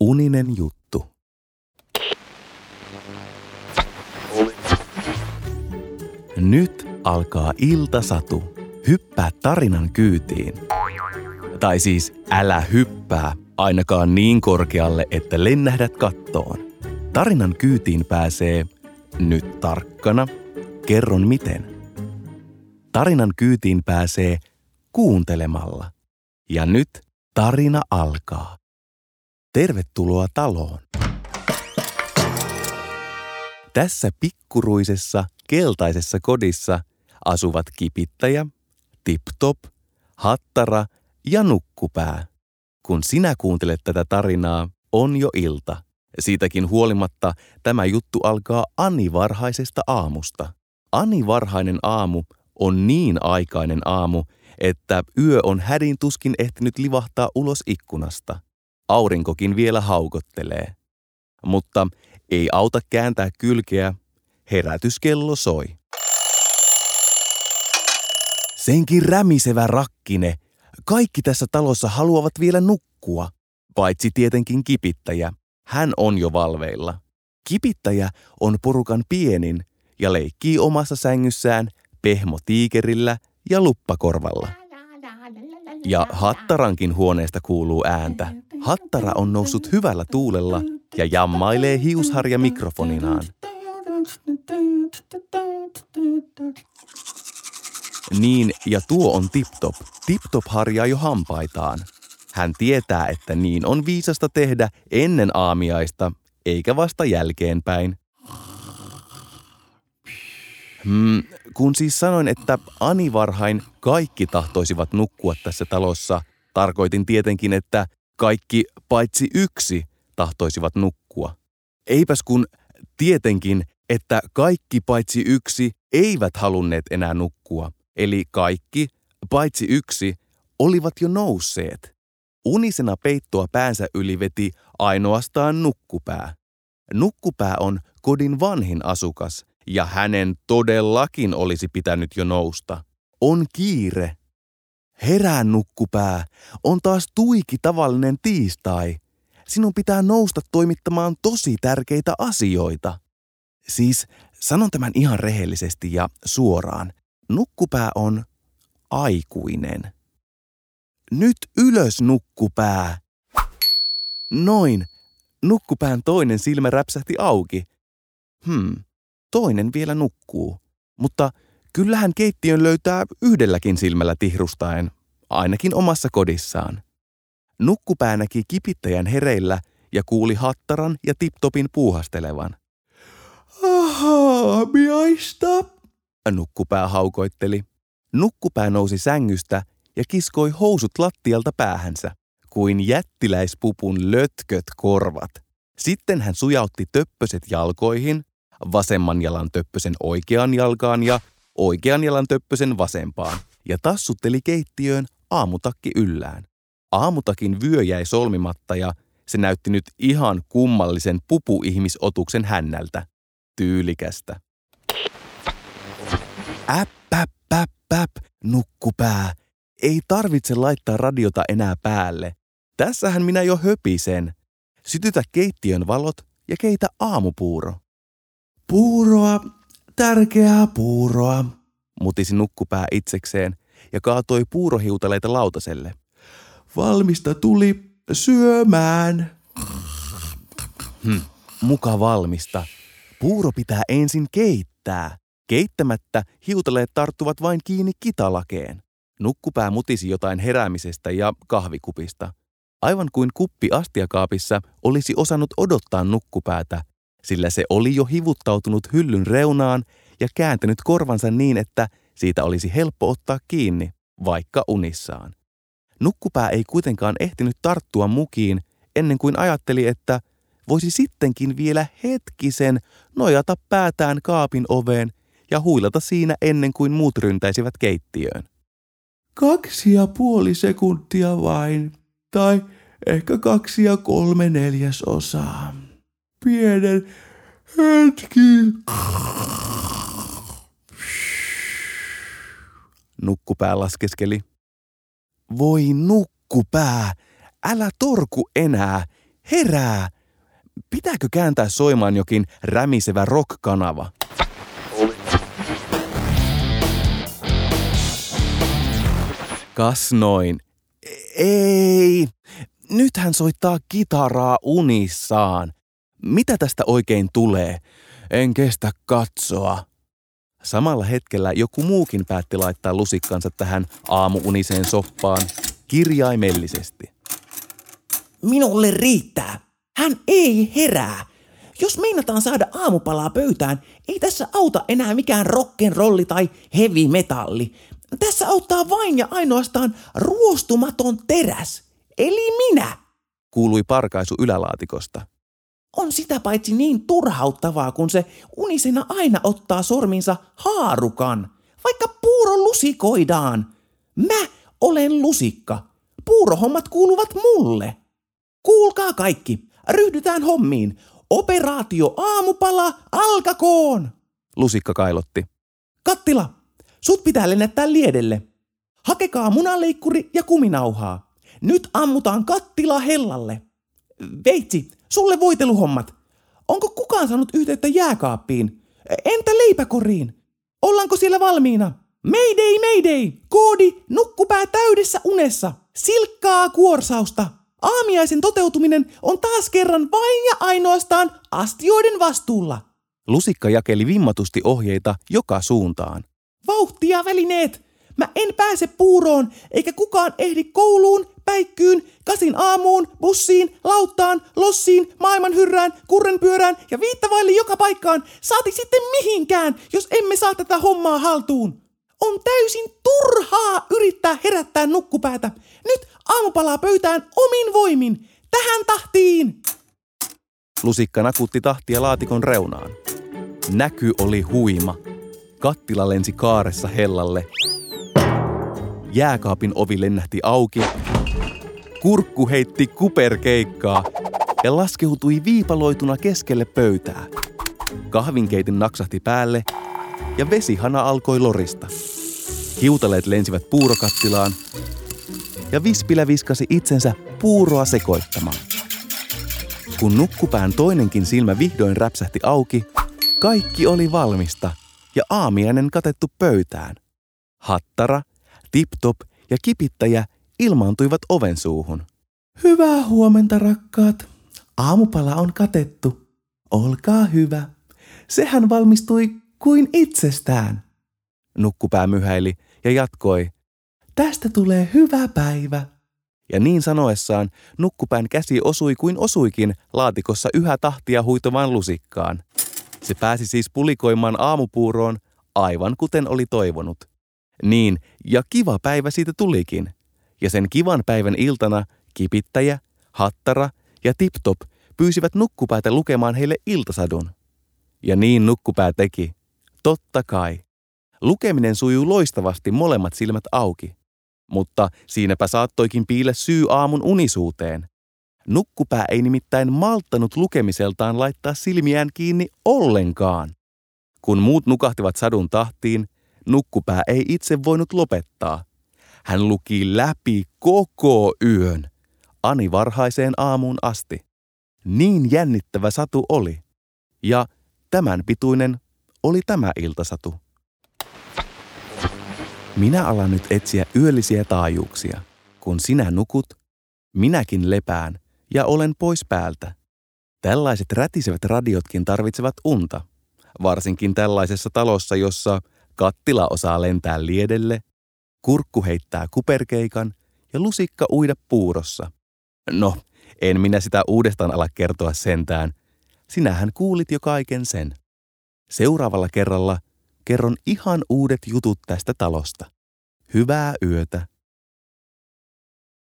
Uninen juttu. Nyt alkaa iltasatu. Hyppää tarinan kyytiin. Tai siis älä hyppää, ainakaan niin korkealle, että lennähdät kattoon. Tarinan kyytiin pääsee nyt tarkkana. Kerron miten. Tarinan kyytiin pääsee kuuntelemalla. Ja nyt tarina alkaa. Tervetuloa taloon. Tässä pikkuruisessa, keltaisessa kodissa asuvat kipittäjä, tiptop, hattara ja nukkupää. Kun sinä kuuntelet tätä tarinaa, on jo ilta. Siitäkin huolimatta tämä juttu alkaa Ani varhaisesta aamusta. Ani varhainen aamu on niin aikainen aamu, että yö on hädin tuskin ehtinyt livahtaa ulos ikkunasta. Aurinkokin vielä haukottelee. Mutta ei auta kääntää kylkeä, herätyskello soi. Senkin rämisevä rakkine. Kaikki tässä talossa haluavat vielä nukkua, paitsi tietenkin kipittäjä. Hän on jo valveilla. Kipittäjä on porukan pienin ja leikkii omassa sängyssään pehmotiikerillä ja luppakorvalla. Ja Hattarankin huoneesta kuuluu ääntä. Hattara on noussut hyvällä tuulella ja jammailee hiusharja mikrofoninaan. Niin, ja tuo on Tiptop. Tiptop harjaa jo hampaitaan. Hän tietää, että niin on viisasta tehdä ennen aamiaista, eikä vasta jälkeenpäin. Hmm, kun siis sanoin, että Ani varhain kaikki tahtoisivat nukkua tässä talossa, tarkoitin tietenkin, että kaikki paitsi yksi tahtoisivat nukkua. Eipäs kun tietenkin, että kaikki paitsi yksi eivät halunneet enää nukkua. Eli kaikki paitsi yksi olivat jo nousseet. Unisena peittoa päänsä yli veti ainoastaan nukkupää. Nukkupää on kodin vanhin asukas ja hänen todellakin olisi pitänyt jo nousta. On kiire. Herää nukkupää, on taas tuiki tavallinen tiistai. Sinun pitää nousta toimittamaan tosi tärkeitä asioita. Siis sanon tämän ihan rehellisesti ja suoraan. Nukkupää on aikuinen. Nyt ylös nukkupää. Noin. Nukkupään toinen silmä räpsähti auki. Hmm, toinen vielä nukkuu. Mutta kyllähän keittiön löytää yhdelläkin silmällä tihrustaen, ainakin omassa kodissaan. Nukkupää näki kipittäjän hereillä ja kuuli hattaran ja tiptopin puuhastelevan. Ahaamiaista, nukkupää haukoitteli. Nukkupää nousi sängystä ja kiskoi housut lattialta päähänsä, kuin jättiläispupun lötköt korvat. Sitten hän sujautti töppöset jalkoihin, vasemman jalan töppösen oikeaan jalkaan ja oikean jalan töppösen vasempaan, ja tassutteli keittiöön aamutakki yllään. Aamutakin vyö jäi solmimatta ja se näytti nyt ihan kummallisen pupuihmisotuksen hännältä. Tyylikästä. Äppäppäppäp, nukkupää. Ei tarvitse laittaa radiota enää päälle. Tässähän minä jo höpisen. Sytytä keittiön valot ja keitä aamupuuro. Puuroa, tärkeää puuroa, mutisi nukkupää itsekseen ja kaatoi puurohiutaleita lautaselle. Valmista tuli syömään. Hmm, muka valmista. Puuro pitää ensin keittää. Keittämättä hiutaleet tarttuvat vain kiinni kitalakeen. Nukkupää mutisi jotain heräämisestä ja kahvikupista. Aivan kuin kuppi astiakaapissa olisi osannut odottaa nukkupäätä, sillä se oli jo hivuttautunut hyllyn reunaan ja kääntänyt korvansa niin, että siitä olisi helppo ottaa kiinni, vaikka unissaan. Nukkupää ei kuitenkaan ehtinyt tarttua mukiin ennen kuin ajatteli, että voisi sittenkin vielä hetkisen nojata päätään kaapin oveen ja huilata siinä ennen kuin muut ryntäisivät keittiöön. Kaksi ja puoli sekuntia vain, tai ehkä kaksi ja kolme neljäsosaa. Pienen hetki. Nukkupää laskeskeli. Voi nukkupää, älä torku enää. herää. Pitääkö kääntää soimaan jokin rämisevä rock-kanava? Kas noin. Ei, nyt hän soittaa kitaraa unissaan. Mitä tästä oikein tulee? En kestä katsoa. Samalla hetkellä joku muukin päätti laittaa lusikkansa tähän aamuuniseen soppaan kirjaimellisesti. Minulle riittää. Hän ei herää. Jos meinataan saada aamupalaa pöytään, ei tässä auta enää mikään rock'n'rolli tai heavy metalli. Tässä auttaa vain ja ainoastaan ruostumaton teräs. Eli minä. Kuului parkaisu ylälaatikosta. On sitä paitsi niin turhauttavaa, kun se unisena aina ottaa sorminsa haarukan, vaikka puuro lusikoidaan. Mä olen lusikka. Puurohommat kuuluvat mulle. Kuulkaa kaikki, ryhdytään hommiin. Operaatio aamupala alkakoon! Lusikka kailotti. Kattila, sut pitää lennättää liedelle. Hakekaa munaleikkuri ja kuminauhaa. Nyt ammutaan kattila hellalle. Veitsi, sulle voiteluhommat. Onko kukaan saanut yhteyttä jääkaappiin? Entä leipäkoriin? Ollaanko siellä valmiina? Mayday, mayday! Koodi, nukkupää täydessä unessa. Silkkaa kuorsausta. Aamiaisen toteutuminen on taas kerran vain ja ainoastaan astioiden vastuulla. Lusikka jakeli vimmatusti ohjeita joka suuntaan. Vauhtia välineet! Mä en pääse puuroon, eikä kukaan ehdi kouluun, päikkyyn, kasin aamuun, bussiin, lauttaan, lossiin, maailman hyrrään, kurrenpyörään ja viittavaille joka paikkaan. Saati sitten mihinkään, jos emme saa tätä hommaa haltuun. On täysin turhaa yrittää herättää nukkupäätä. Nyt aamupalaa pöytään omin voimin. Tähän tahtiin! Lusikka nakutti tahtia laatikon reunaan. Näky oli huima. Kattila lensi kaaressa hellalle. Jääkaapin ovi lennähti auki. Kurkku heitti kuperkeikkaa ja laskeutui viipaloituna keskelle pöytää. Kahvinkeitin naksahti päälle ja vesihana alkoi lorista. Hiutaleet lensivät puurokattilaan ja Vispilä viskasi itsensä puuroa sekoittamaan. Kun nukkupään toinenkin silmä vihdoin räpsähti auki, kaikki oli valmista ja aamiainen katettu pöytään. Hattara, tiptop ja kipittäjä ilmaantuivat oven suuhun. Hyvää huomenta, rakkaat. Aamupala on katettu. Olkaa hyvä. Sehän valmistui kuin itsestään. Nukkupää myhäili ja jatkoi. Tästä tulee hyvä päivä. Ja niin sanoessaan nukkupään käsi osui kuin osuikin laatikossa yhä tahtia huitavaan lusikkaan. Se pääsi siis pulikoimaan aamupuuroon aivan kuten oli toivonut. Niin, ja kiva päivä siitä tulikin. Ja sen kivan päivän iltana kipittäjä, hattara ja tiptop pyysivät nukkupäätä lukemaan heille iltasadun. Ja niin nukkupää teki. Totta kai. Lukeminen sujuu loistavasti molemmat silmät auki. Mutta siinäpä saattoikin piillä syy aamun unisuuteen. Nukkupää ei nimittäin malttanut lukemiseltaan laittaa silmiään kiinni ollenkaan. Kun muut nukahtivat sadun tahtiin, nukkupää ei itse voinut lopettaa. Hän luki läpi koko yön, ani varhaiseen aamuun asti. Niin jännittävä satu oli. Ja tämän pituinen oli tämä iltasatu. Minä alan nyt etsiä yöllisiä taajuuksia. Kun sinä nukut, minäkin lepään ja olen pois päältä. Tällaiset rätisevät radiotkin tarvitsevat unta, varsinkin tällaisessa talossa, jossa kattila osaa lentää liedelle, kurkku heittää kuperkeikan ja lusikka uida puurossa. No, en minä sitä uudestaan ala kertoa sentään. Sinähän kuulit jo kaiken sen. Seuraavalla kerralla kerron ihan uudet jutut tästä talosta. Hyvää yötä.